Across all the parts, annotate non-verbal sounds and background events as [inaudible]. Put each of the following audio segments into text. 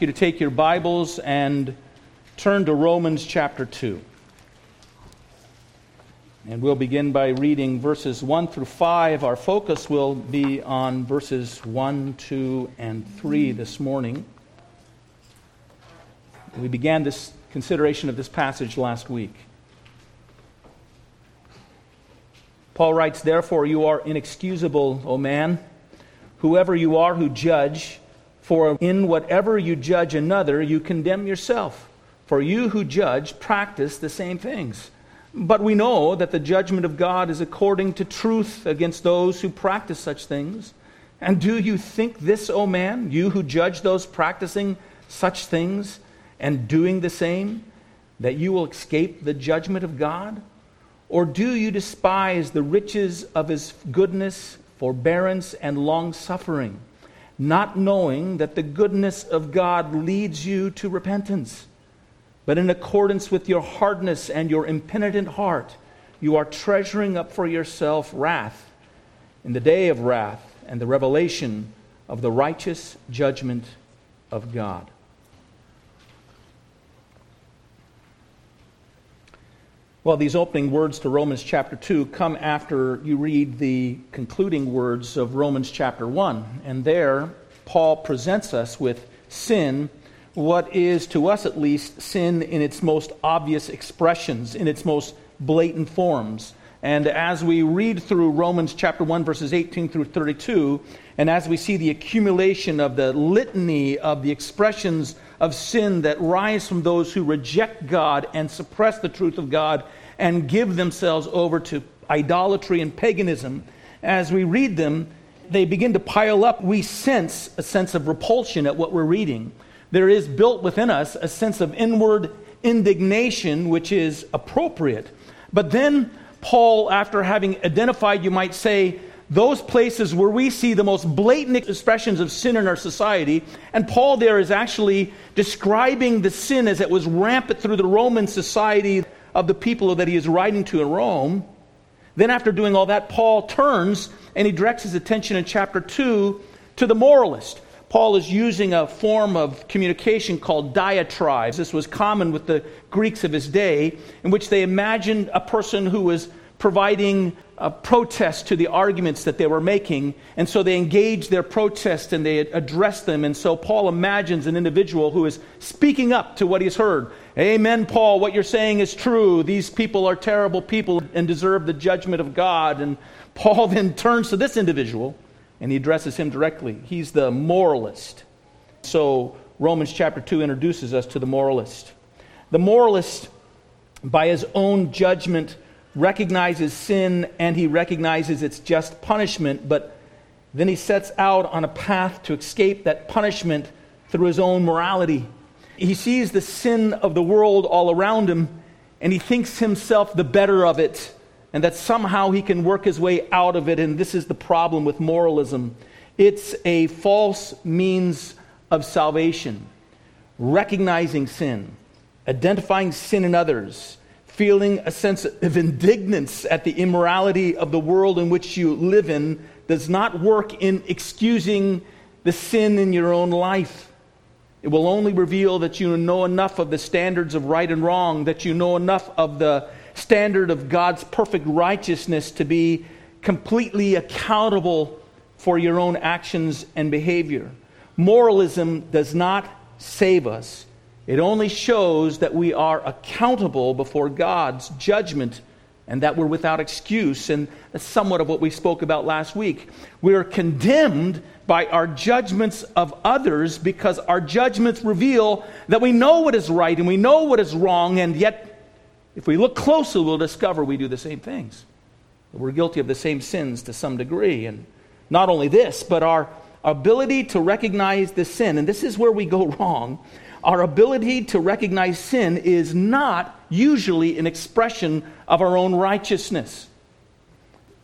you to take your Bibles and turn to Romans chapter 2. And we'll begin by reading verses 1 through 5. Our focus will be on verses 1, 2, and 3 this morning. We began this consideration of this passage last week. Paul writes, Therefore, you are inexcusable, O man, whoever you are who judge. For in whatever you judge another, you condemn yourself. For you who judge practice the same things. But we know that the judgment of God is according to truth against those who practice such things. And do you think this, O man, you who judge those practicing such things and doing the same, that you will escape the judgment of God? Or do you despise the riches of his goodness, forbearance, and long suffering? Not knowing that the goodness of God leads you to repentance. But in accordance with your hardness and your impenitent heart, you are treasuring up for yourself wrath in the day of wrath and the revelation of the righteous judgment of God. Well, these opening words to Romans chapter 2 come after you read the concluding words of Romans chapter 1. And there, Paul presents us with sin, what is, to us at least, sin in its most obvious expressions, in its most blatant forms. And as we read through Romans chapter 1, verses 18 through 32, and as we see the accumulation of the litany of the expressions of sin that rise from those who reject God and suppress the truth of God and give themselves over to idolatry and paganism, as we read them, they begin to pile up. We sense a sense of repulsion at what we're reading. There is built within us a sense of inward indignation, which is appropriate. But then, Paul, after having identified, you might say, those places where we see the most blatant expressions of sin in our society. And Paul there is actually describing the sin as it was rampant through the Roman society of the people that he is writing to in Rome. Then, after doing all that, Paul turns and he directs his attention in chapter 2 to the moralist. Paul is using a form of communication called diatribes. This was common with the Greeks of his day, in which they imagined a person who was providing uh, a protest to the arguments that they were making. And so they engage their protest and they address them. And so Paul imagines an individual who is speaking up to what he's heard. Amen, Paul, what you're saying is true. These people are terrible people and deserve the judgment of God. And Paul [laughs] then turns to this individual and he addresses him directly. He's the moralist. So Romans chapter 2 introduces us to the moralist. The moralist, by his own judgment, recognizes sin and he recognizes its just punishment, but then he sets out on a path to escape that punishment through his own morality. He sees the sin of the world all around him and he thinks himself the better of it and that somehow he can work his way out of it. And this is the problem with moralism it's a false means of salvation, recognizing sin, identifying sin in others feeling a sense of indignance at the immorality of the world in which you live in does not work in excusing the sin in your own life. It will only reveal that you know enough of the standards of right and wrong, that you know enough of the standard of God's perfect righteousness to be completely accountable for your own actions and behavior. Moralism does not save us, it only shows that we are accountable before God's judgment and that we're without excuse. And that's somewhat of what we spoke about last week. We are condemned by our judgments of others because our judgments reveal that we know what is right and we know what is wrong, and yet, if we look closely, we'll discover we do the same things. We're guilty of the same sins to some degree. And not only this, but our ability to recognize the sin, and this is where we go [laughs] wrong our ability to recognize sin is not usually an expression of our own righteousness.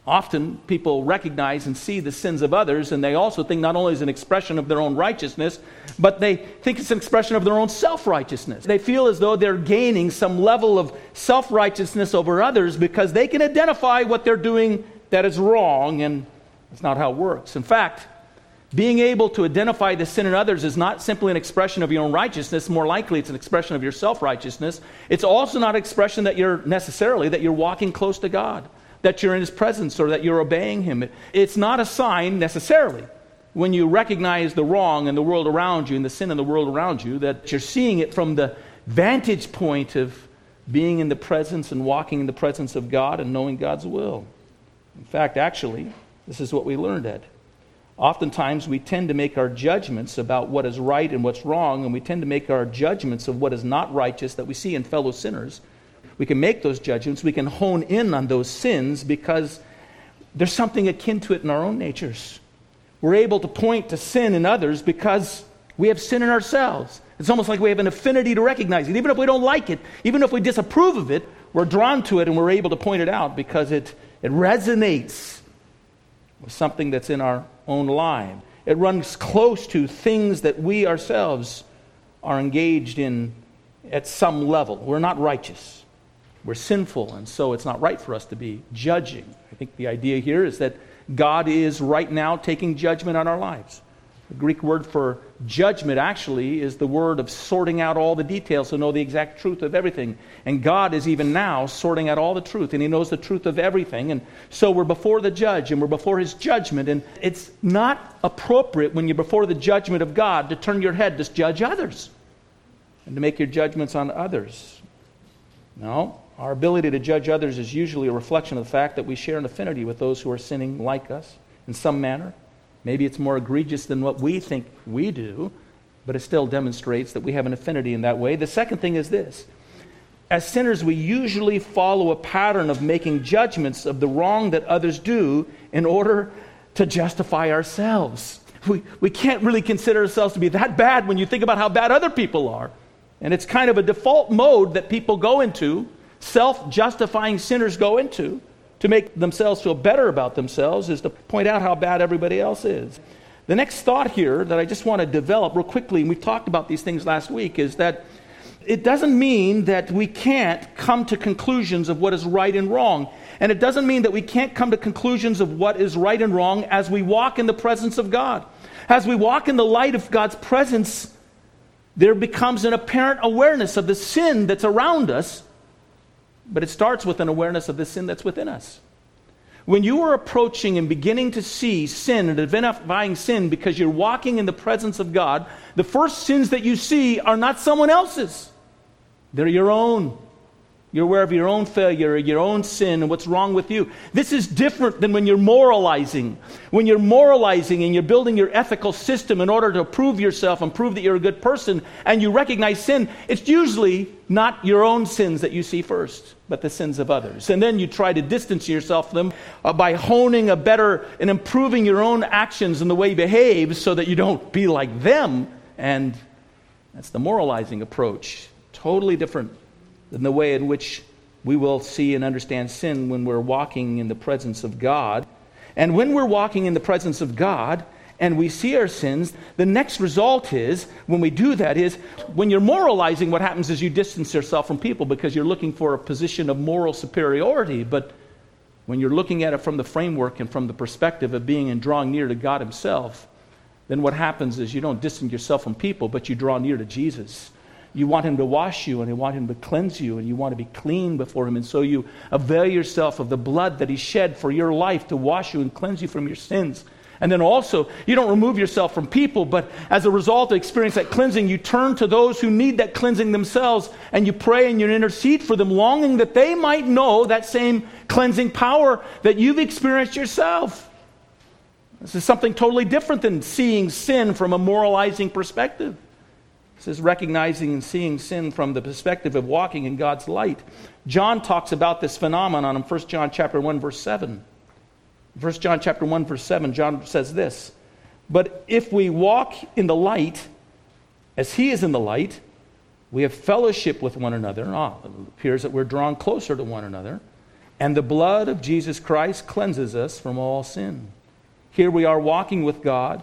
Often people recognize and see the sins of others, and they also think not only is an expression of their own righteousness, but they think it's an expression of their own self righteousness. They feel as though they're gaining some level of self righteousness over others because they can identify what they're doing that is wrong, and that's not how it works. In fact, Being able to identify the sin in others is not simply an expression of your own righteousness. More likely, it's an expression of your self righteousness. It's also not an expression that you're necessarily that you're walking close to God, that you're in His presence, or that you're obeying Him. It's not a sign necessarily when you recognize the wrong in the world around you and the sin in the world around you that you're seeing it from the vantage point of being in the presence and walking in the presence of God and knowing God's will. In fact, actually, this is what we learned at. Oftentimes, we tend to make our judgments about what is right and what's wrong, and we tend to make our judgments of what is not righteous that we see in fellow sinners. We can make those judgments, we can hone in on those sins because there's something akin to it in our own natures. We're able to point to sin in others because we have sin in ourselves. It's almost like we have an affinity to recognize it. Even if we don't like it, even if we disapprove of it, we're drawn to it and we're able to point it out because it, it resonates with something that's in our own life. It runs close to things that we ourselves are engaged in at some level. We're not righteous. We're sinful, and so it's not right for us to be judging. I think the idea here is that God is right now taking judgment on our lives. The Greek word for judgment actually is the word of sorting out all the details to know the exact truth of everything. And God is even now sorting out all the truth, and He knows the truth of everything. And so we're before the judge and we're before His judgment. And it's not appropriate when you're before the judgment of God to turn your head to judge others and to make your judgments on others. No, our ability to judge others is usually a reflection of the fact that we share an affinity with those who are sinning like us in some manner. Maybe it's more egregious than what we think we do, but it still demonstrates that we have an affinity in that way. The second thing is this as sinners, we usually follow a pattern of making judgments of the wrong that others do in order to justify ourselves. We, we can't really consider ourselves to be that bad when you think about how bad other people are. And it's kind of a default mode that people go into, self justifying sinners go into to make themselves feel better about themselves is to point out how bad everybody else is. The next thought here that I just want to develop real quickly, and we've talked about these things last week, is that it doesn't mean that we can't come to conclusions of what is right and wrong. And it doesn't mean that we can't come to conclusions of what is right and wrong as we walk in the presence of God. As we walk in the light of God's presence, there becomes an apparent awareness of the sin that's around us but it starts with an awareness of the sin that's within us. When you are approaching and beginning to see sin and identifying sin because you're walking in the presence of God, the first sins that you see are not someone else's, they're your own. You're aware of your own failure, your own sin, and what's wrong with you. This is different than when you're moralizing. When you're moralizing and you're building your ethical system in order to prove yourself and prove that you're a good person, and you recognize sin, it's usually not your own sins that you see first, but the sins of others. And then you try to distance yourself from them uh, by honing a better and improving your own actions and the way you behave so that you don't be like them. And that's the moralizing approach. Totally different than the way in which we will see and understand sin when we're walking in the presence of God. And when we're walking in the presence of God and we see our sins, the next result is, when we do that, is when you're moralizing, what happens is you distance yourself from people because you're looking for a position of moral superiority. But when you're looking at it from the framework and from the perspective of being and drawing near to God Himself, then what happens is you don't distance yourself from people, but you draw near to Jesus. You want him to wash you and you want him to cleanse you and you want to be clean before him. And so you avail yourself of the blood that he shed for your life to wash you and cleanse you from your sins. And then also, you don't remove yourself from people, but as a result of experience that cleansing, you turn to those who need that cleansing themselves and you pray and you intercede for them, longing that they might know that same cleansing power that you've experienced yourself. This is something totally different than seeing sin from a moralizing perspective. Is recognizing and seeing sin from the perspective of walking in God's light. John talks about this phenomenon in 1 John chapter 1 verse 7. 1 John chapter 1 verse 7 John says this, "But if we walk in the light as he is in the light, we have fellowship with one another." Ah, it appears that we're drawn closer to one another, and the blood of Jesus Christ cleanses us from all sin. Here we are walking with God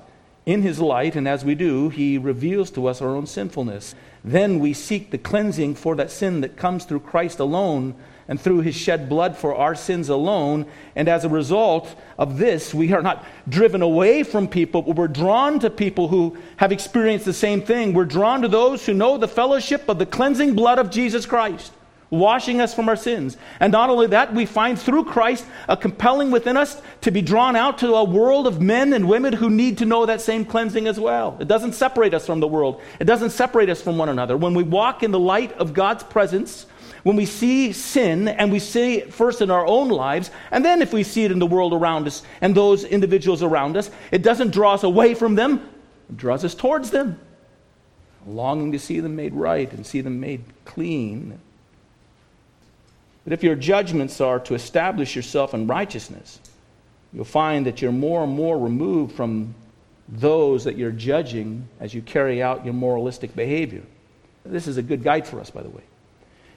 in his light, and as we do, he reveals to us our own sinfulness. Then we seek the cleansing for that sin that comes through Christ alone, and through his shed blood for our sins alone. And as a result of this, we are not driven away from people, but we're drawn to people who have experienced the same thing. We're drawn to those who know the fellowship of the cleansing blood of Jesus Christ, washing us from our sins. And not only that, we find through Christ a compelling within us to be drawn out to a world of men and women who need to know that same cleansing as well. It doesn't separate us from the world, it doesn't separate us from one another. When we walk in the light of God's presence, when we see sin and we see it first in our own lives, and then if we see it in the world around us and those individuals around us, it doesn't draw us away from them, it draws us towards them, longing to see them made right and see them made clean. But if your judgments are to establish yourself in righteousness, you'll find that you're more and more removed from those that you're judging as you carry out your moralistic behavior. This is a good guide for us, by the way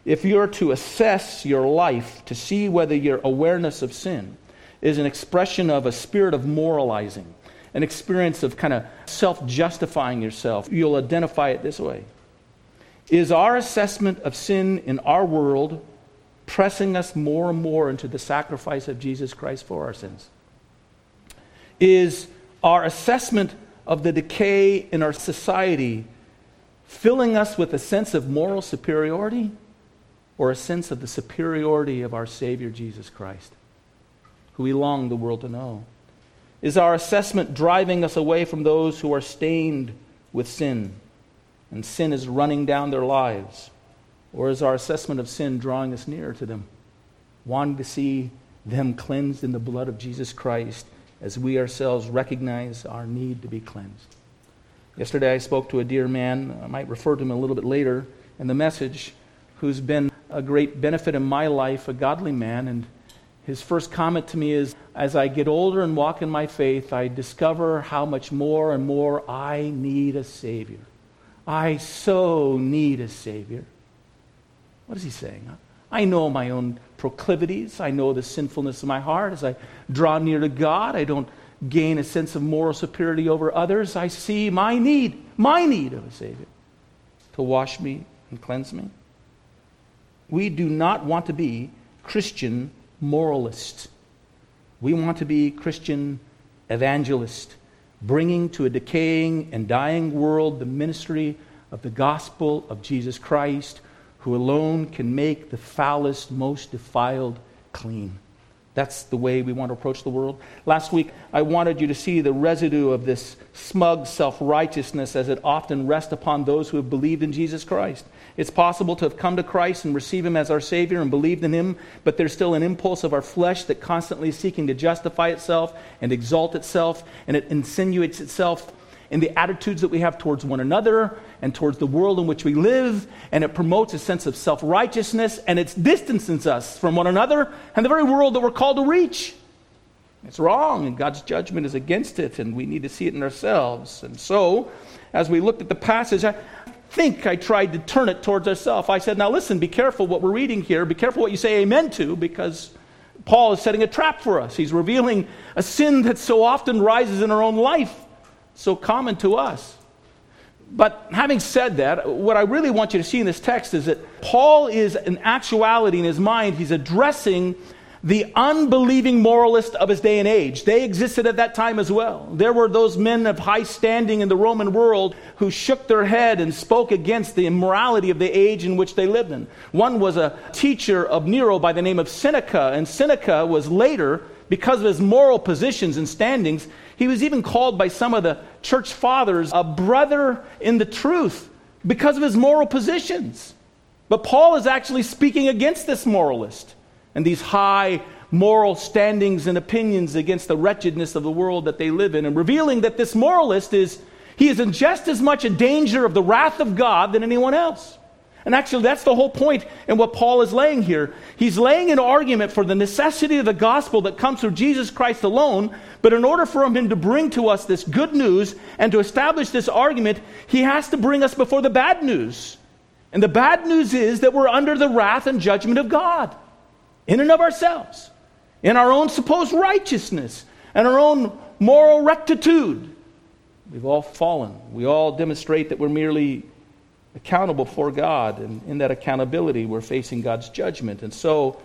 if you're to assess your life to see whether your awareness of sin is an expression of a spirit of moralizing, an experience of kind of self justifying yourself, you'll identify it this way Is our assessment of sin in our world pressing us more and more into the sacrifice of Jesus Christ for our sins? Is our assessment of the decay in our society filling us with a sense of moral superiority? or a sense of the superiority of our Savior Jesus Christ, who we long the world to know? Is our assessment driving us away from those who are stained with sin and sin is running down their lives? Or is our assessment of sin drawing us nearer to them, wanting to see them cleansed in the blood of Jesus Christ as we ourselves recognize our need to be cleansed? Yesterday I spoke to a dear man, I might refer to him a little bit later in the message, who's been a great benefit in my life, a godly man. And his first comment to me is As I get older and walk in my faith, I discover how much more and more I need a Savior. I so need a Savior. What is he saying? I know my own proclivities. I know the sinfulness of my heart. As I draw near to God, I don't gain a sense of moral superiority over others. I see my need, my need of a Savior to wash me and cleanse me. We do not want to be Christian moralists. We want to be Christian evangelists, bringing to a decaying and dying world the ministry of the gospel of Jesus Christ, who alone can make the foulest, most defiled clean. That's the way we want to approach the world. Last week, I wanted you to see the residue of this smug self righteousness as it often rests upon those who have believed in Jesus Christ. It's possible to have come to Christ and receive Him as our Savior and believed in Him, but there's still an impulse of our flesh that constantly is seeking to justify itself and exalt itself, and it insinuates itself in the attitudes that we have towards one another and towards the world in which we live, and it promotes a sense of self righteousness, and it distances us from one another and the very world that we're called to reach. It's wrong, and God's judgment is against it, and we need to see it in ourselves. And so, as we looked at the passage, I think I tried to turn it towards ourselves. I said, Now listen, be careful what we're reading here. Be careful what you say amen to, because Paul is setting a trap for us. He's revealing a sin that so often rises in our own life so common to us. But having said that, what I really want you to see in this text is that Paul is, in actuality, in his mind, he's addressing the unbelieving moralist of his day and age. They existed at that time as well. There were those men of high standing in the Roman world who shook their head and spoke against the immorality of the age in which they lived in. One was a teacher of Nero by the name of Seneca, and Seneca was later, because of his moral positions and standings, he was even called by some of the church fathers a brother in the truth because of his moral positions. But Paul is actually speaking against this moralist and these high moral standings and opinions against the wretchedness of the world that they live in and revealing that this moralist is he is in just as much a danger of the wrath of God than anyone else. And actually, that's the whole point in what Paul is laying here. He's laying an argument for the necessity of the gospel that comes through Jesus Christ alone. But in order for him to bring to us this good news and to establish this argument, he has to bring us before the bad news. And the bad news is that we're under the wrath and judgment of God in and of ourselves, in our own supposed righteousness and our own moral rectitude. We've all fallen. We all demonstrate that we're merely accountable before God. And in that accountability, we're facing God's judgment. And so,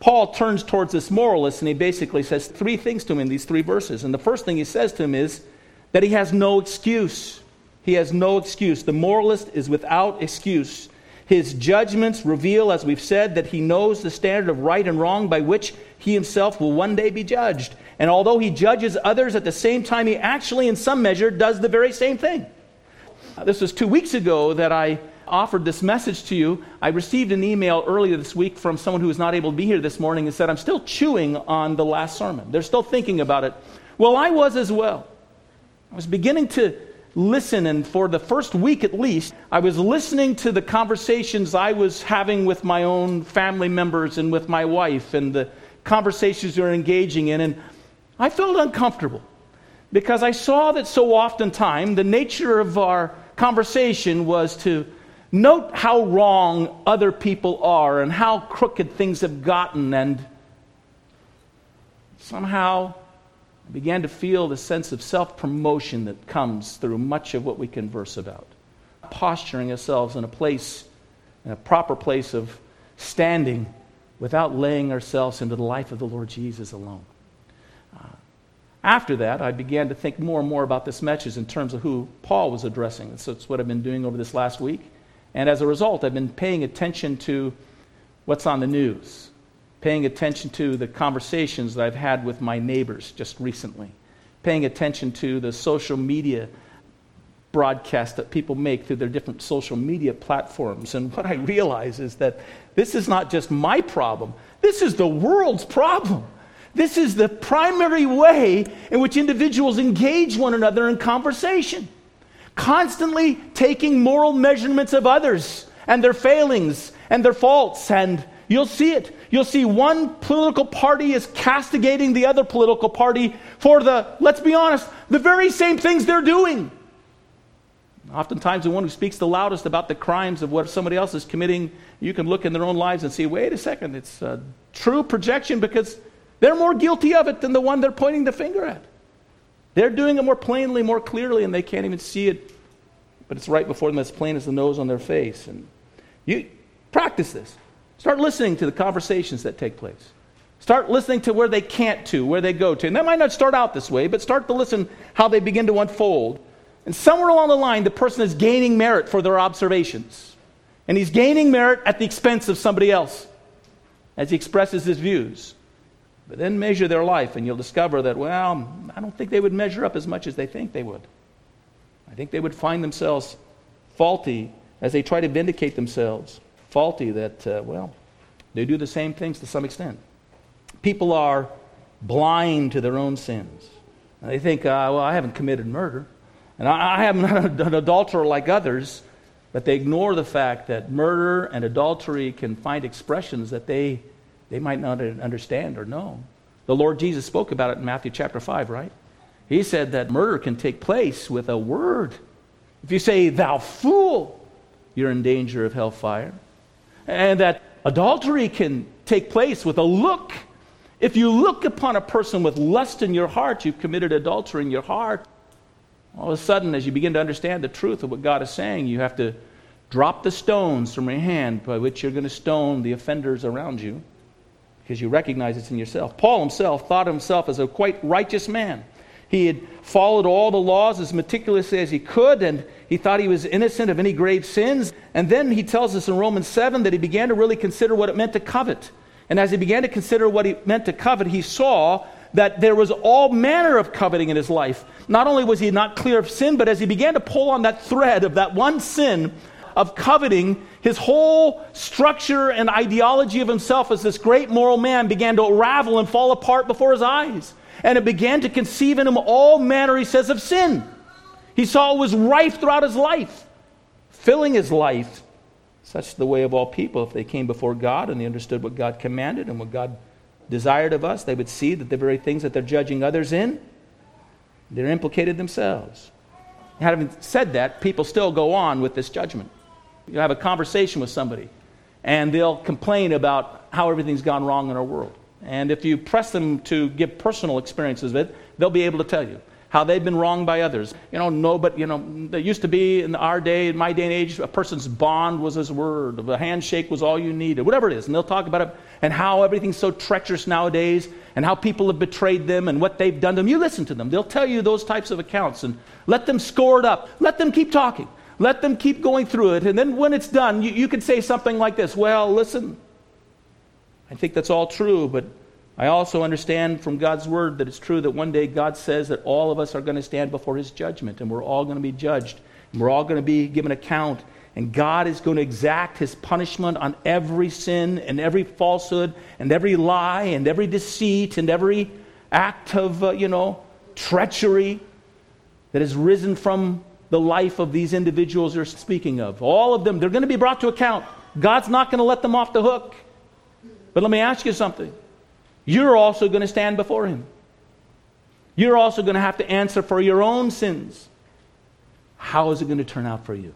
Paul turns towards this moralist and he basically says three things to him in these three verses. And the first thing he says to him is that he has no excuse. He has no excuse. The moralist is without excuse. His judgments reveal, as we've said, that he knows the standard of right and wrong by which he himself will one day be judged. And although he judges others at the same time, he actually, in some measure, does the very same thing. This was two weeks ago that I offered this message to you. I received an email earlier this week from someone who was not able to be here this morning and said, I'm still chewing on the last sermon. They're still thinking about it. Well, I was as well. I was beginning to listen, and for the first week at least, I was listening to the conversations I was having with my own family members and with my wife, and the conversations we were engaging in, and I felt uncomfortable because I saw that so oftentimes the nature of our conversation was to note how wrong other people are and how crooked things have gotten, and somehow I began to feel the sense of self promotion that comes through much of what we converse about. Posturing ourselves in a place, in a proper place of standing without laying ourselves into the life of the Lord Jesus alone. After that, I began to think more and more about this message in terms of who Paul was addressing. So it's what I've been doing over this last week. And as a result, I've been paying attention to what's on the news paying attention to the conversations that I've had with my neighbors just recently, paying attention to the social media broadcasts that people make through their different social media platforms. And what I realize is that this is not just my problem, this is the world's problem. This is the primary way in which individuals engage one another in conversation. Constantly taking moral measurements of others and their failings and their faults and You'll see it. You'll see one political party is castigating the other political party for the, let's be honest, the very same things they're doing. Oftentimes, the one who speaks the loudest about the crimes of what somebody else is committing, you can look in their own lives and see, wait a second, it's a true projection because they're more guilty of it than the one they're pointing the finger at. They're doing it more plainly, more clearly, and they can't even see it, but it's right before them as plain as the nose on their face. And you practice this. Start listening to the conversations that take place. Start listening to where they can't to, where they go to. And that might not start out this way, but start to listen how they begin to unfold. And somewhere along the line, the person is gaining merit for their observations. And he's gaining merit at the expense of somebody else as he expresses his views. But then measure their life, and you'll discover that, well, I don't think they would measure up as much as they think they would. I think they would find themselves faulty as they try to vindicate themselves faulty that, uh, well, they do the same things to some extent. People are blind to their own sins. And they think, uh, well, I haven't committed murder, and I, I haven't [laughs] an adulterer like others, but they ignore the fact that murder and adultery can find expressions that they, they might not understand or know. The Lord Jesus spoke about it in Matthew chapter 5, right? He said that murder can take place with a word. If you say, thou fool, you're in danger of hellfire and that adultery can take place with a look. If you look upon a person with lust in your heart, you've committed adultery in your heart. All of a sudden, as you begin to understand the truth of what God is saying, you have to drop the stones from your hand by which you're going to stone the offenders around you because you recognize it's in yourself. Paul himself thought himself as a quite righteous man. He had followed all the laws as meticulously as he could, and he thought he was innocent of any grave sins. And then he tells us in Romans 7 that he began to really consider what it meant to covet. And as he began to consider what it meant to covet, he saw that there was all manner of coveting in his life. Not only was he not clear of sin, but as he began to pull on that thread of that one sin of coveting, his whole structure and ideology of himself as this great moral man began to unravel and fall apart before his eyes and it began to conceive in him all manner, he says, of sin. He saw it was rife throughout his life, filling his life. Such the way of all people. If they came before God and they understood what God commanded and what God desired of us, they would see that the very things that they're judging others in, they're implicated themselves. Having said that, people still go on with this judgment. You have a conversation with somebody, and they'll complain about how everything's gone wrong in our world. And if you press them to give personal experiences of it, they'll be able to tell you. how they've been wronged by others. You know, no, but, you know, there used to be in our day, in my day and age, a person's bond was his word, a handshake was all you needed, whatever it is. And they'll talk about it and how everything's so treacherous nowadays and how people have betrayed them and what they've done to them. You listen to them. They'll tell you those types of accounts and let them score it up. Let them keep talking. Let them keep going through it. And then when it's done, you, you can say something like this. Well, listen, I think that's all true, but I also understand from God's word that it's true that one day God says that all of us are going to stand before his judgment and we're all going to be judged. And we're all going to be given account. And God is going to exact his punishment on every sin and every falsehood and every lie and every deceit and every act of, uh, you know, treachery that has risen from the life of these individuals you're speaking of. All of them, they're going to be brought to account. God's not going to let them off the hook. But let me ask you something you're also going to stand before Him. You're also going to have to answer for your own sins. How is it going to turn out for you?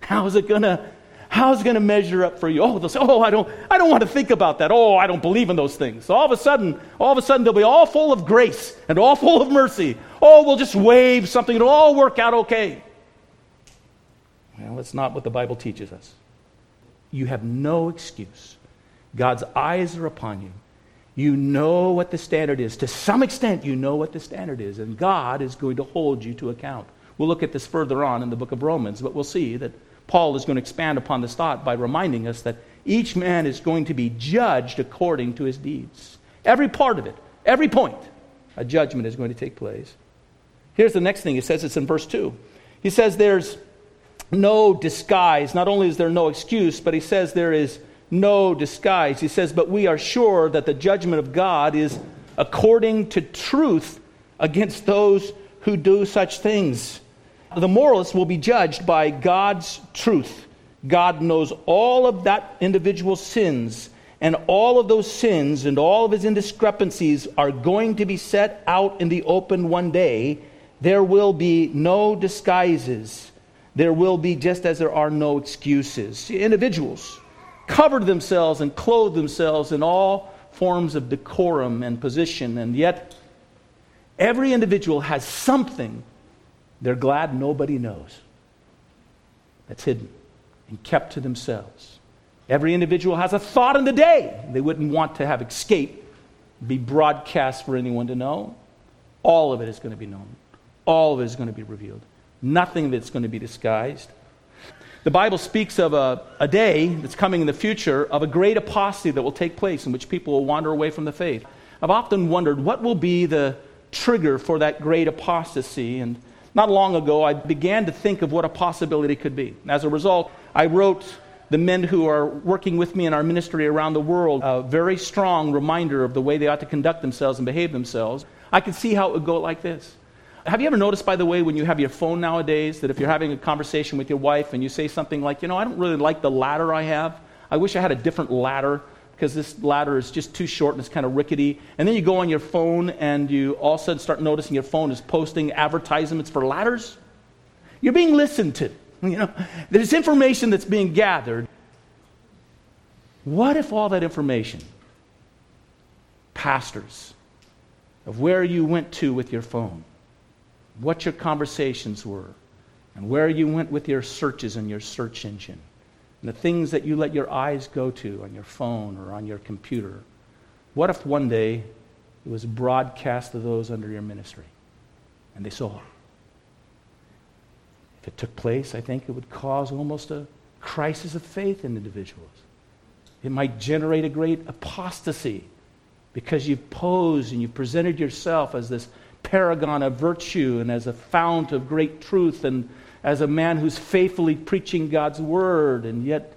How is it going to how is it going to measure up for you? Oh, they'll say, oh, I don't, I don't want to think about that. Oh, I don't believe in those things. So all of a sudden, all of a sudden, they'll be all full of grace and all [laughs] full of mercy. Oh, we'll just wave something. It'll all work out okay. Well, that's not what the Bible teaches us. You have no excuse. God's eyes are upon you. You know what the standard is. To some extent, you know what the standard is, and God is going to hold you to account. We'll look at this further on in the book of Romans, but we'll see that Paul is going to expand upon this thought by reminding us that each man is going to be judged according to his deeds. Every part of it, every point, a judgment is going to take place. Here's the next thing he says it's in verse 2. He says there's no disguise. Not only is there no excuse, but he says there is no disguise. He says, But we are sure that the judgment of God is according to truth against those who do such things. The moralist will be judged by God's truth. God knows all of that individual's sins, and all of those sins and all of his indiscrepancies are going to be set out in the open one day. There will be no disguises. There will be just as there are no excuses. Individuals covered themselves and clothed themselves in all forms of decorum and position, and yet every individual has something they're glad nobody knows that's hidden and kept to themselves. Every individual has a thought in the day they wouldn't want to have escape, be broadcast for anyone to know. All of it is going to be known, all of it is going to be revealed. Nothing it's going to be disguised. The Bible speaks of a, a day that's coming in the future of a great apostasy that will take place in which people will wander away from the faith. I've often wondered what will be the trigger for that great apostasy. And not long ago, I began to think of what a possibility could be. As a result, I wrote the men who are working with me in our ministry around the world a very strong reminder of the way they ought to conduct themselves and behave themselves. I could see how it would go like this. Have you ever noticed, by the way, when you have your phone nowadays, that if you're having a conversation with your wife and you say something like, you know, I don't really like the ladder I have, I wish I had a different ladder because this ladder is just too short and it's kind of rickety. And then you go on your phone and you all of a sudden start noticing your phone is posting advertisements for ladders. You're being listened to. [laughs] You know, there's information that's being gathered. What if all that information, pastors, of where you went to with your phone, what your conversations were, and where you went with your searches and your search engine, and the things that you let your eyes go to on your phone or on your computer. What if one day it was broadcast to those under your ministry and they saw? If it took place, I think it would cause almost a crisis of faith in individuals. It might generate a great apostasy because you've posed and you've presented yourself as this paragon of virtue and as a fount of great truth and as a man who's faithfully preaching God's word, and yet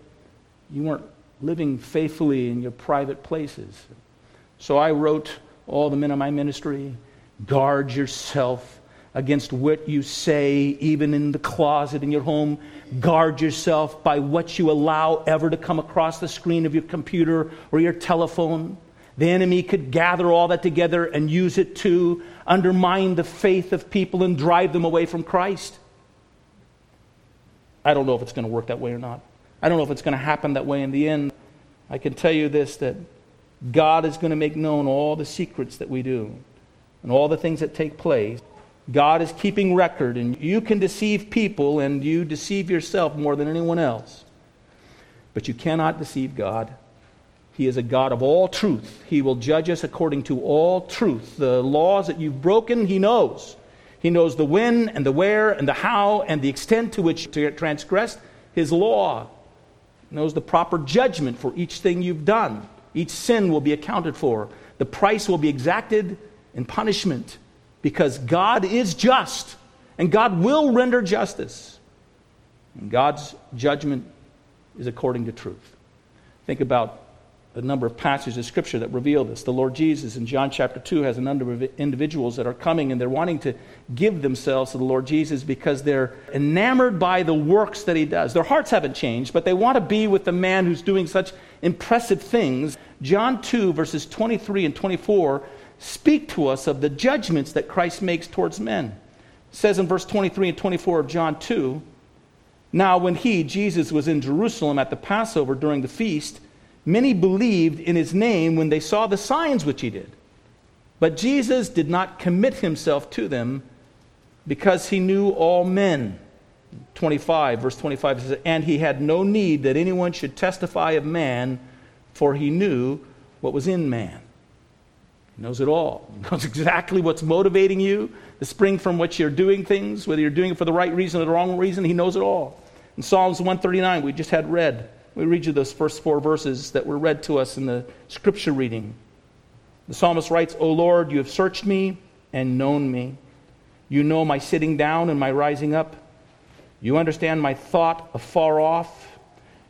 you weren't living faithfully in your private places. So I wrote all the men of my ministry guard yourself against what you say, even in the closet in your home. Guard yourself by what you allow ever to come across the screen of your computer or your telephone. The enemy could gather all that together and use it to undermine the faith of people and drive them away from Christ. I don't know if it's going to work that way or not. I don't know if it's going to happen that way in the end. I can tell you this that God is going to make known all the secrets that we do and all the things that take place. God is keeping record, and you can deceive people and you deceive yourself more than anyone else. But you cannot deceive God. He is a God of all truth. He will judge us according to all truth. The laws that you've broken, He knows. He knows the when and the where and the how and the extent to which you transgressed His law. He knows the proper judgment for each thing you've done. Each sin will be accounted for. The price will be exacted in punishment because God is just and God will render justice. And God's judgment is according to truth. Think about a number of passages of Scripture that reveal this. The Lord Jesus in John chapter 2 has a number of individuals that are coming and they're wanting to give themselves to the Lord Jesus because they're enamored by the works that He does. Their hearts haven't changed, but they want to be with the man who's doing such impressive things. John 2, verses 23 and 24 speak to us of the judgments that Christ makes towards men. It says in verse 23 and 24 of John 2 Now, when he, Jesus, was in Jerusalem at the Passover during the feast, many believed in his name when they saw the signs which he did. But Jesus did not commit himself to them because he knew all men. 25, verse 25 says, And he had no need that anyone should testify of man, for he knew what was in man. He knows it all. [laughs] He knows exactly what's motivating you, the spring from which you're doing things, whether you're doing it for the right reason or the wrong reason. He knows it all. In Psalms 139, we just had read, we read you those first four verses that were read to us in the scripture reading. The psalmist writes, O Lord, you have searched me and known me. You know my sitting down and my rising up. You understand my thought afar off.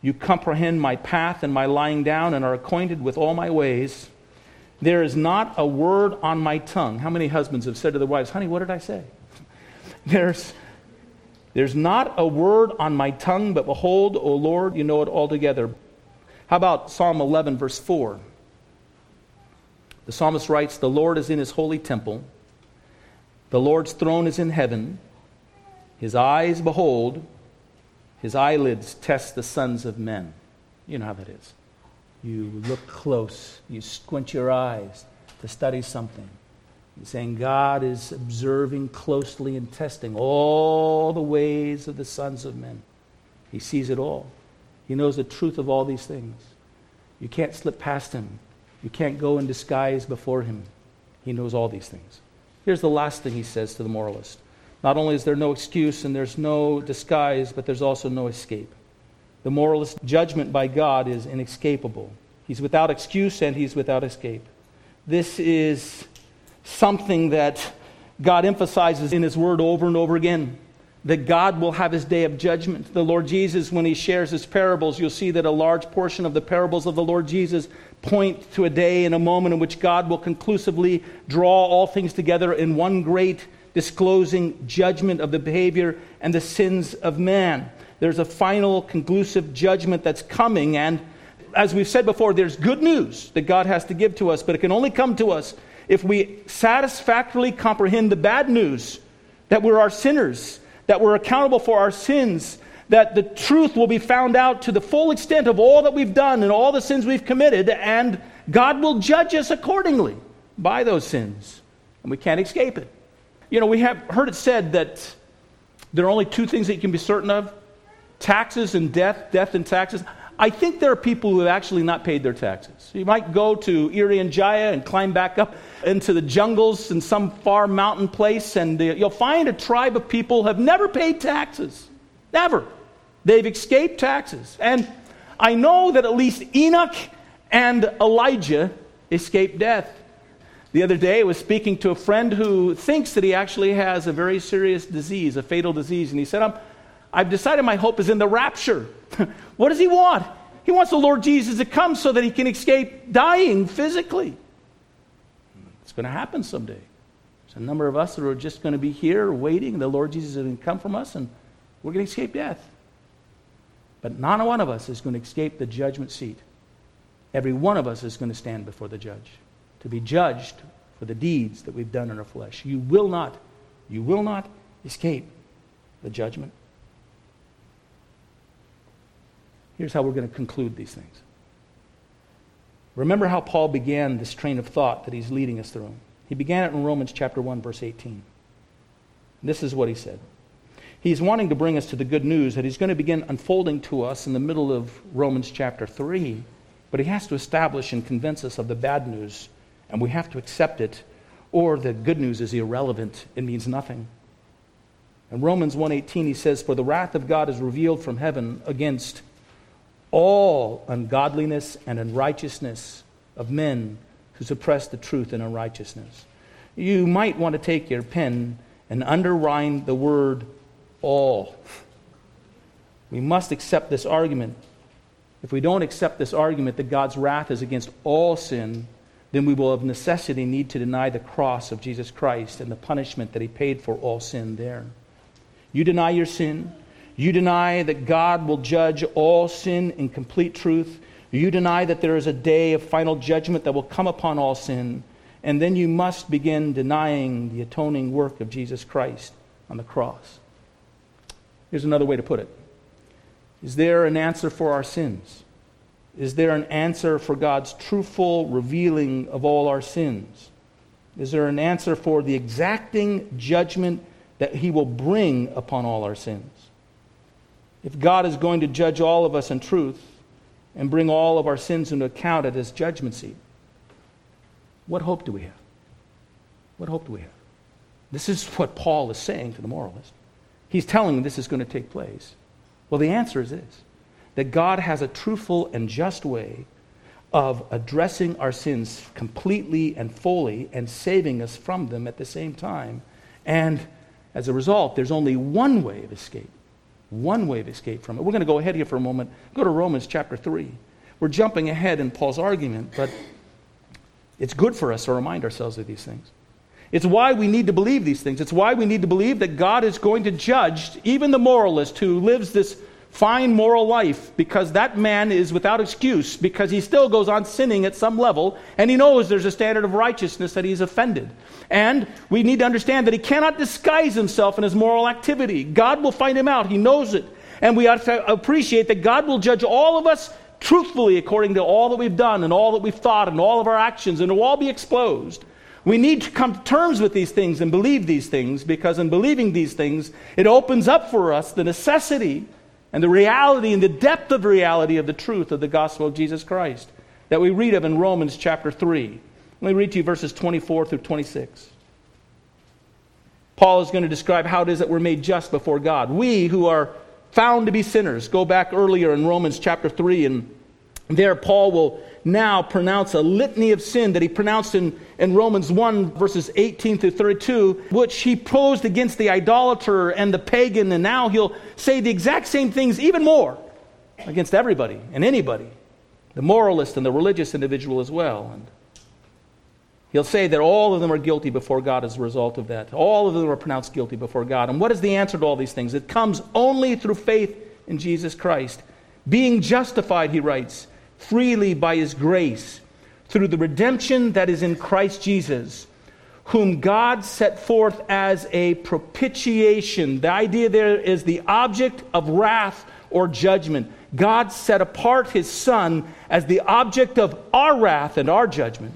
You comprehend my path and my lying down and are acquainted with all my ways. There is not a word on my tongue. How many husbands have said to their wives, Honey, what did I say? [laughs] There's, there's not a word on my tongue, but behold, O Lord, you know it altogether. How about Psalm 11, verse 4? The psalmist writes, The Lord is in his holy temple, the Lord's throne is in heaven. His eyes behold, his eyelids test the sons of men. You know how that is. You look close, you squint your eyes to study something. You're saying God is observing closely and testing all the ways of the sons of men. He sees it all. He knows the truth of all these things. You can't slip past him. You can't go in disguise before him. He knows all these things. Here's the last thing he says to the moralist. Not only is there no excuse and there's no disguise, but there's also no escape. The moralist judgment by God is inescapable. He's without excuse and he's without escape. This is something that God emphasizes in his word over and over again that God will have his day of judgment. The Lord Jesus, when he shares his parables, you'll see that a large portion of the parables of the Lord Jesus point to a day and a moment in which God will conclusively draw all things together in one great disclosing judgment of the behavior and the sins of man. There's a final, conclusive judgment that's coming. And as we've said before, there's good news that God has to give to us, but it can only come to us if we satisfactorily comprehend the bad news that we're our sinners, that we're accountable for our sins, that the truth will be found out to the full extent of all that we've done and all the sins we've committed, and God will judge us accordingly by those sins. And we can't escape it. You know, we have heard it said that there are only two things that you can be certain of taxes and death, death and taxes. I think there are people who have actually not paid their taxes. You might go to Irian Jaya and climb back up into the jungles in some far mountain place, and you'll find a tribe of people have never paid taxes. Never. They've escaped taxes. And I know that at least Enoch and Elijah escaped death. The other day, I was speaking to a friend who thinks that he actually has a very serious disease, a fatal disease, and he said, I'm, I've decided my hope is in the rapture. [laughs] what does he want? He wants the Lord Jesus to come so that he can escape dying physically. It's going to happen someday. There's a number of us that are just going to be here waiting. The Lord Jesus is going to come from us, and we're going to escape death. But not one of us is going to escape the judgment seat. Every one of us is going to stand before the judge to be judged for the deeds that we've done in our flesh. You will not, you will not escape the judgment. Here's how we're going to conclude these things. Remember how Paul began this train of thought that he's leading us through. He began it in Romans chapter 1 verse 18. This is what he said. He's wanting to bring us to the good news that he's going to begin unfolding to us in the middle of Romans chapter 3, but he has to establish and convince us of the bad news, and we have to accept it, or the good news is irrelevant, it means nothing. In Romans 1:18 he says for the wrath of God is revealed from heaven against all ungodliness and unrighteousness of men who suppress the truth in unrighteousness. You might want to take your pen and underline the word all. We must accept this argument. If we don't accept this argument that God's wrath is against all sin, then we will of necessity need to deny the cross of Jesus Christ and the punishment that he paid for all sin there. You deny your sin. You deny that God will judge all sin in complete truth. You deny that there is a day of final judgment that will come upon all sin. And then you must begin denying the atoning work of Jesus Christ on the cross. Here's another way to put it Is there an answer for our sins? Is there an answer for God's truthful revealing of all our sins? Is there an answer for the exacting judgment that He will bring upon all our sins? If God is going to judge all of us in truth and bring all of our sins into account at His judgment seat, what hope do we have? What hope do we have? This is what Paul is saying to the moralist. He's telling them this is going to take place. Well, the answer is this that God has a truthful and just way of addressing our sins completely and fully and saving us from them at the same time. And as a result, there's only one way of escape. One way of escape from it. We're going to go ahead here for a moment. Go to Romans chapter 3. We're jumping ahead in Paul's argument, but it's good for us to remind ourselves of these things. It's why we need to believe these things. It's why we need to believe that God is going to judge even the moralist who lives this fine moral life because that man is without excuse because he still goes on sinning at some level and he knows there's a standard of righteousness that he's offended. And we need to understand that he cannot disguise himself in his moral activity. God will find him out. He knows it. And we ought to appreciate that God will judge all of us truthfully according to all that we've done and all that we've thought and all of our actions, and it will all be exposed. We need to come to terms with these things and believe these things because in believing these things, it opens up for us the necessity and the reality and the depth of reality of the truth of the gospel of Jesus Christ that we read of in Romans chapter 3. Let me read to you verses 24 through 26. Paul is going to describe how it is that we're made just before God. We who are found to be sinners, go back earlier in Romans chapter 3 and there, Paul will now pronounce a litany of sin that he pronounced in, in Romans 1, verses 18 through 32, which he posed against the idolater and the pagan, and now he'll say the exact same things, even more, against everybody and anybody, the moralist and the religious individual as well. And he'll say that all of them are guilty before God as a result of that. All of them are pronounced guilty before God. And what is the answer to all these things? It comes only through faith in Jesus Christ. Being justified, he writes freely by his grace through the redemption that is in Christ Jesus, whom God set forth as a propitiation. The idea there is the object of wrath or judgment. God set apart his Son as the object of our wrath and our judgment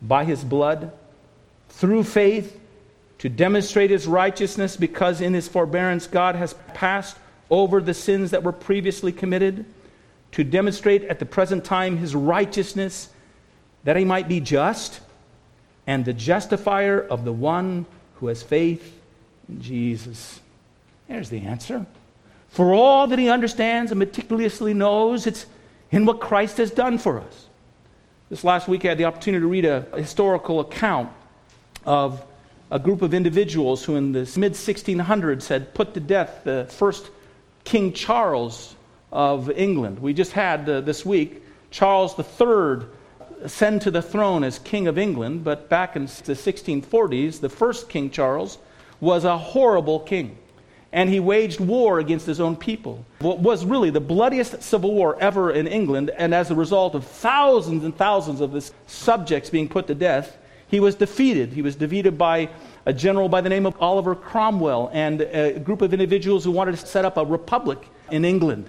by his blood through faith to demonstrate his righteousness because in his forbearance God has passed over the sins that were previously committed to demonstrate at the present time his righteousness, that he might be just and the justifier of the one who has faith in Jesus. There's the answer. For all that he understands and meticulously knows, it's in what Christ has done for us. This last week, I had the opportunity to read a historical account of a group of individuals who, in the mid 1600s, had put to death the first King Charles of England. We just had uh, this week Charles III ascend to the throne as King of England, but back in the 1640s, the first King Charles was a horrible king. And he waged war against his own people. What was really the bloodiest civil war ever in England, and as a result of thousands and thousands of his subjects being put to death, he was defeated. He was defeated by a general by the name of Oliver Cromwell and a group of individuals who wanted to set up a republic in England.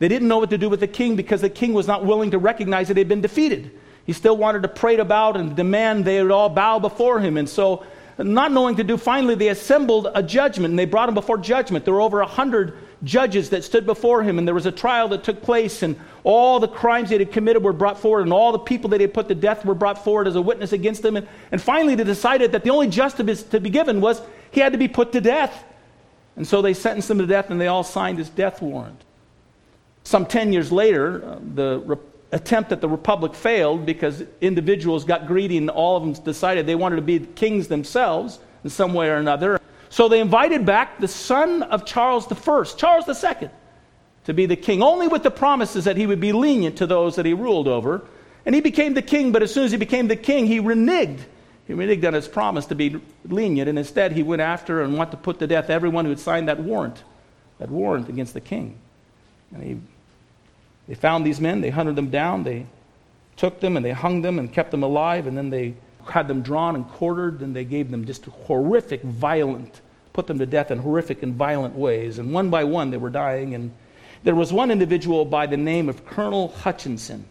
They didn't know what to do with the king because the king was not willing to recognize that he had been defeated. He still wanted to prate about and demand they would all bow before him. And so not knowing to do, finally they assembled a judgment and they brought him before judgment. There were over a hundred judges that stood before him, and there was a trial that took place, and all the crimes that he had committed were brought forward, and all the people that he had put to death were brought forward as a witness against him. And, and finally, they decided that the only justice to be given was he had to be put to death. And so they sentenced him to death, and they all signed his death warrant. Some 10 years later, uh, the re- attempt at the republic failed because individuals got greedy, and all of them decided they wanted to be kings themselves in some way or another. So they invited back the son of Charles I, Charles II, to be the king, only with the promises that he would be lenient to those that he ruled over. And he became the king, but as soon as he became the king, he reneged. He reneged on his promise to be lenient, and instead he went after and wanted to put to death everyone who had signed that warrant, that warrant against the king. And he, they found these men, they hunted them down, they took them and they hung them and kept them alive, and then they had them drawn and quartered, and they gave them just horrific, violent, put them to death in horrific and violent ways. And one by one, they were dying. And there was one individual by the name of Colonel Hutchinson.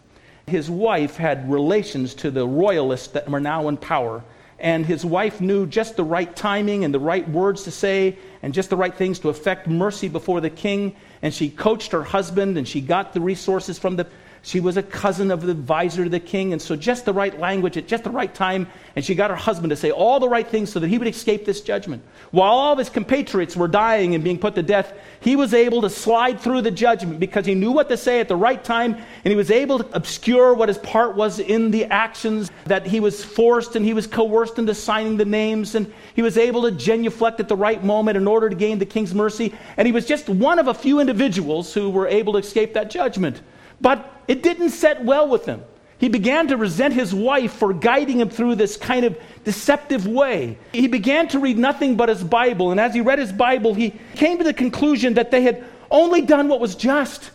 His wife had relations to the royalists that were now in power. And his wife knew just the right timing and the right words to say and just the right things to effect mercy before the king. And she coached her husband and she got the resources from the she was a cousin of the advisor to the king, and so just the right language at just the right time, and she got her husband to say all the right things so that he would escape this judgment. While all of his compatriots were dying and being put to death, he was able to slide through the judgment because he knew what to say at the right time, and he was able to obscure what his part was in the actions that he was forced and he was coerced into signing the names, and he was able to genuflect at the right moment in order to gain the king's mercy, and he was just one of a few individuals who were able to escape that judgment. But it didn't set well with him. He began to resent his wife for guiding him through this kind of deceptive way. He began to read nothing but his Bible, and as he read his Bible, he came to the conclusion that they had only done what was just.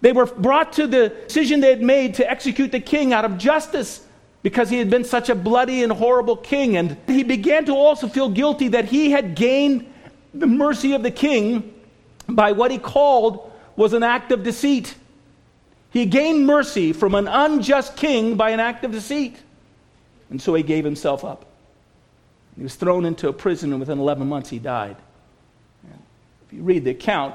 They were brought to the decision they had made to execute the king out of justice because he had been such a bloody and horrible king. And he began to also feel guilty that he had gained the mercy of the king by what he called was an act of deceit. He gained mercy from an unjust king by an act of deceit. And so he gave himself up. He was thrown into a prison, and within 11 months, he died. If you read the account,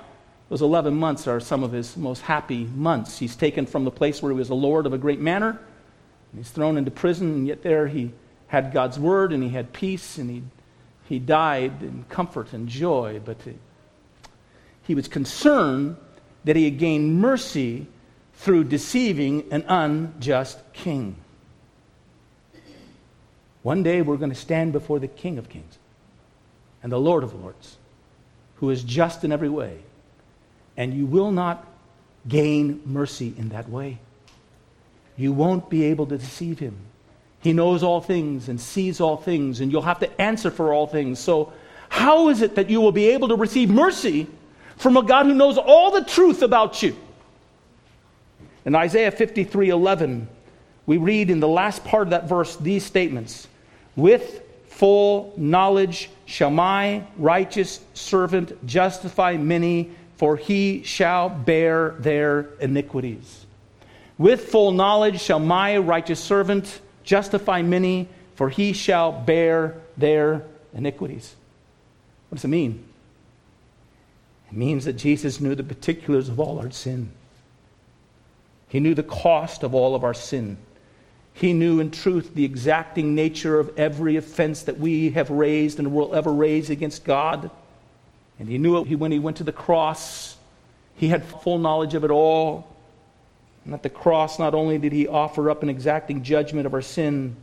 those 11 months are some of his most happy months. He's taken from the place where he was a lord of a great manor, and he's thrown into prison, and yet there he had God's word, and he had peace, and he, he died in comfort and joy. But he was concerned that he had gained mercy through deceiving an unjust king. One day we're going to stand before the King of Kings and the Lord of Lords, who is just in every way. And you will not gain mercy in that way. You won't be able to deceive him. He knows all things and sees all things, and you'll have to answer for all things. So, how is it that you will be able to receive mercy from a God who knows all the truth about you? In Isaiah 53 11, we read in the last part of that verse these statements With full knowledge shall my righteous servant justify many, for he shall bear their iniquities. With full knowledge shall my righteous servant justify many, for he shall bear their iniquities. What does it mean? It means that Jesus knew the particulars of all our sin. He knew the cost of all of our sin. He knew in truth the exacting nature of every offense that we have raised and will ever raise against God. And he knew it when he went to the cross. He had full knowledge of it all. And at the cross, not only did he offer up an exacting judgment of our sin,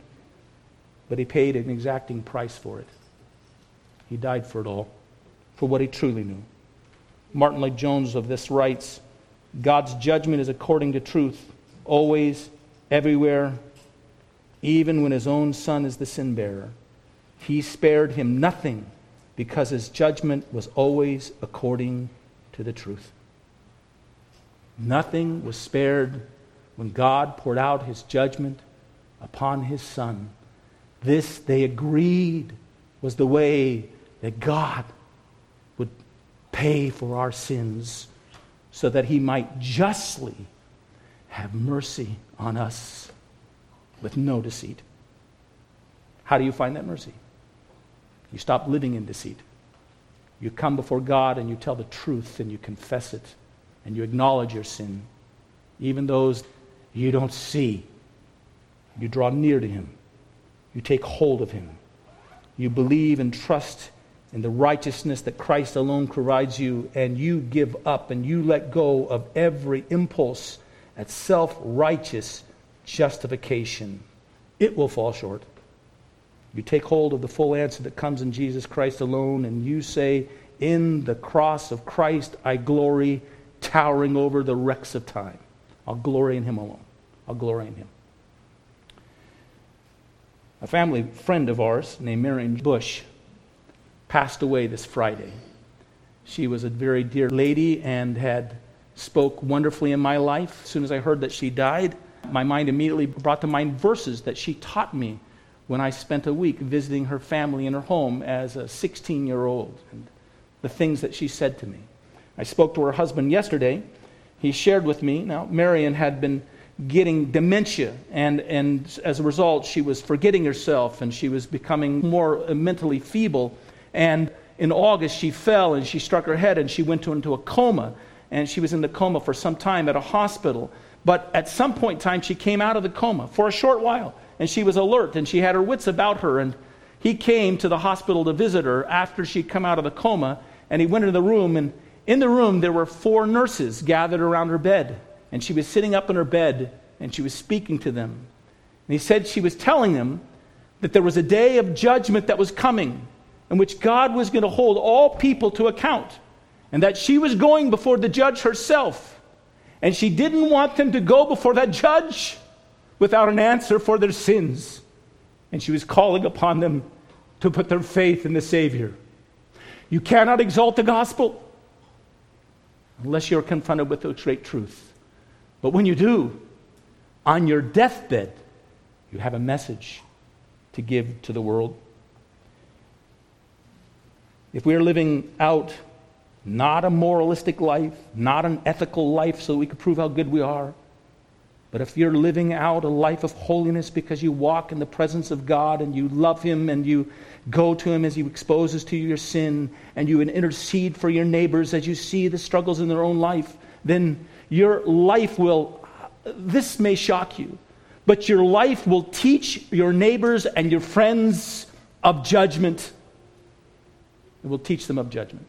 but he paid an exacting price for it. He died for it all, for what he truly knew. Martyn Lloyd-Jones of this writes God's judgment is according to truth, always, everywhere, even when his own son is the sin bearer. He spared him nothing because his judgment was always according to the truth. Nothing was spared when God poured out his judgment upon his son. This, they agreed, was the way that God would pay for our sins so that he might justly have mercy on us with no deceit. How do you find that mercy? You stop living in deceit. You come before God and you tell the truth and you confess it and you acknowledge your sin, even those you don't see. You draw near to Him. You take hold of Him. You believe and trust in the righteousness that Christ alone provides you, and you give up and you let go of every impulse at self righteous justification. It will fall short. You take hold of the full answer that comes in Jesus Christ alone, and you say, In the cross of Christ I glory, towering over the wrecks of time. I'll glory in Him alone. I'll glory in Him. A family friend of ours named Marion Bush passed away this Friday. She was a very dear lady and had spoke wonderfully in my life. As soon as I heard that she died, my mind immediately brought to mind verses that she taught me when I spent a week visiting her family in her home as a 16 year old, and the things that she said to me. I spoke to her husband yesterday. He shared with me, now, Marion had been getting dementia, and, and as a result, she was forgetting herself and she was becoming more mentally feeble. And in August, she fell and she struck her head and she went into a coma. And she was in the coma for some time at a hospital. But at some point in time, she came out of the coma for a short while and she was alert and she had her wits about her. And he came to the hospital to visit her after she'd come out of the coma. And he went into the room, and in the room, there were four nurses gathered around her bed. And she was sitting up in her bed and she was speaking to them. And he said she was telling them that there was a day of judgment that was coming in which God was going to hold all people to account and that she was going before the judge herself. And she didn't want them to go before that judge without an answer for their sins. And she was calling upon them to put their faith in the Savior. You cannot exalt the gospel unless you're confronted with the great truth. But when you do, on your deathbed, you have a message to give to the world. If we are living out not a moralistic life, not an ethical life so we can prove how good we are, but if you're living out a life of holiness because you walk in the presence of God and you love Him and you go to Him as He exposes to you your sin and you intercede for your neighbors as you see the struggles in their own life, then your life will, this may shock you, but your life will teach your neighbors and your friends of judgment. It will teach them of judgment.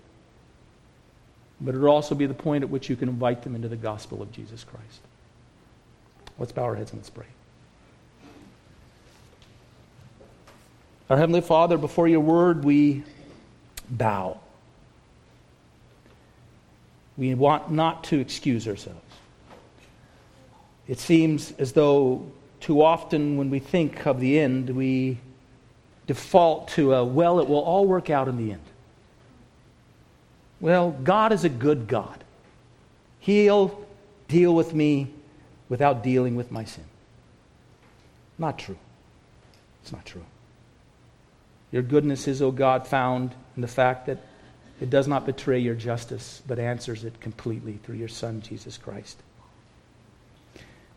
But it will also be the point at which you can invite them into the gospel of Jesus Christ. Let's bow our heads and let's pray. Our Heavenly Father, before your word, we bow. We want not to excuse ourselves. It seems as though too often when we think of the end, we default to a, well, it will all work out in the end. Well, God is a good God. He'll deal with me without dealing with my sin. Not true. It's not true. Your goodness is, O oh God, found in the fact that it does not betray your justice, but answers it completely through your Son, Jesus Christ.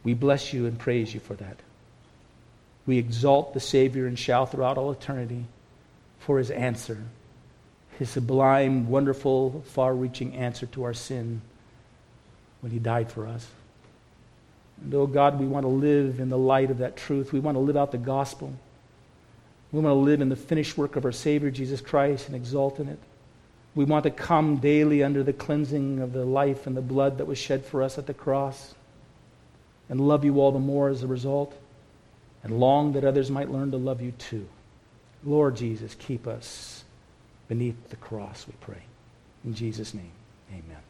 We bless you and praise you for that. We exalt the Savior and shall throughout all eternity for his answer, his sublime, wonderful, far reaching answer to our sin when he died for us. And oh God, we want to live in the light of that truth. We want to live out the gospel. We want to live in the finished work of our Savior, Jesus Christ, and exalt in it. We want to come daily under the cleansing of the life and the blood that was shed for us at the cross and love you all the more as a result and long that others might learn to love you too. Lord Jesus, keep us beneath the cross, we pray. In Jesus' name, amen.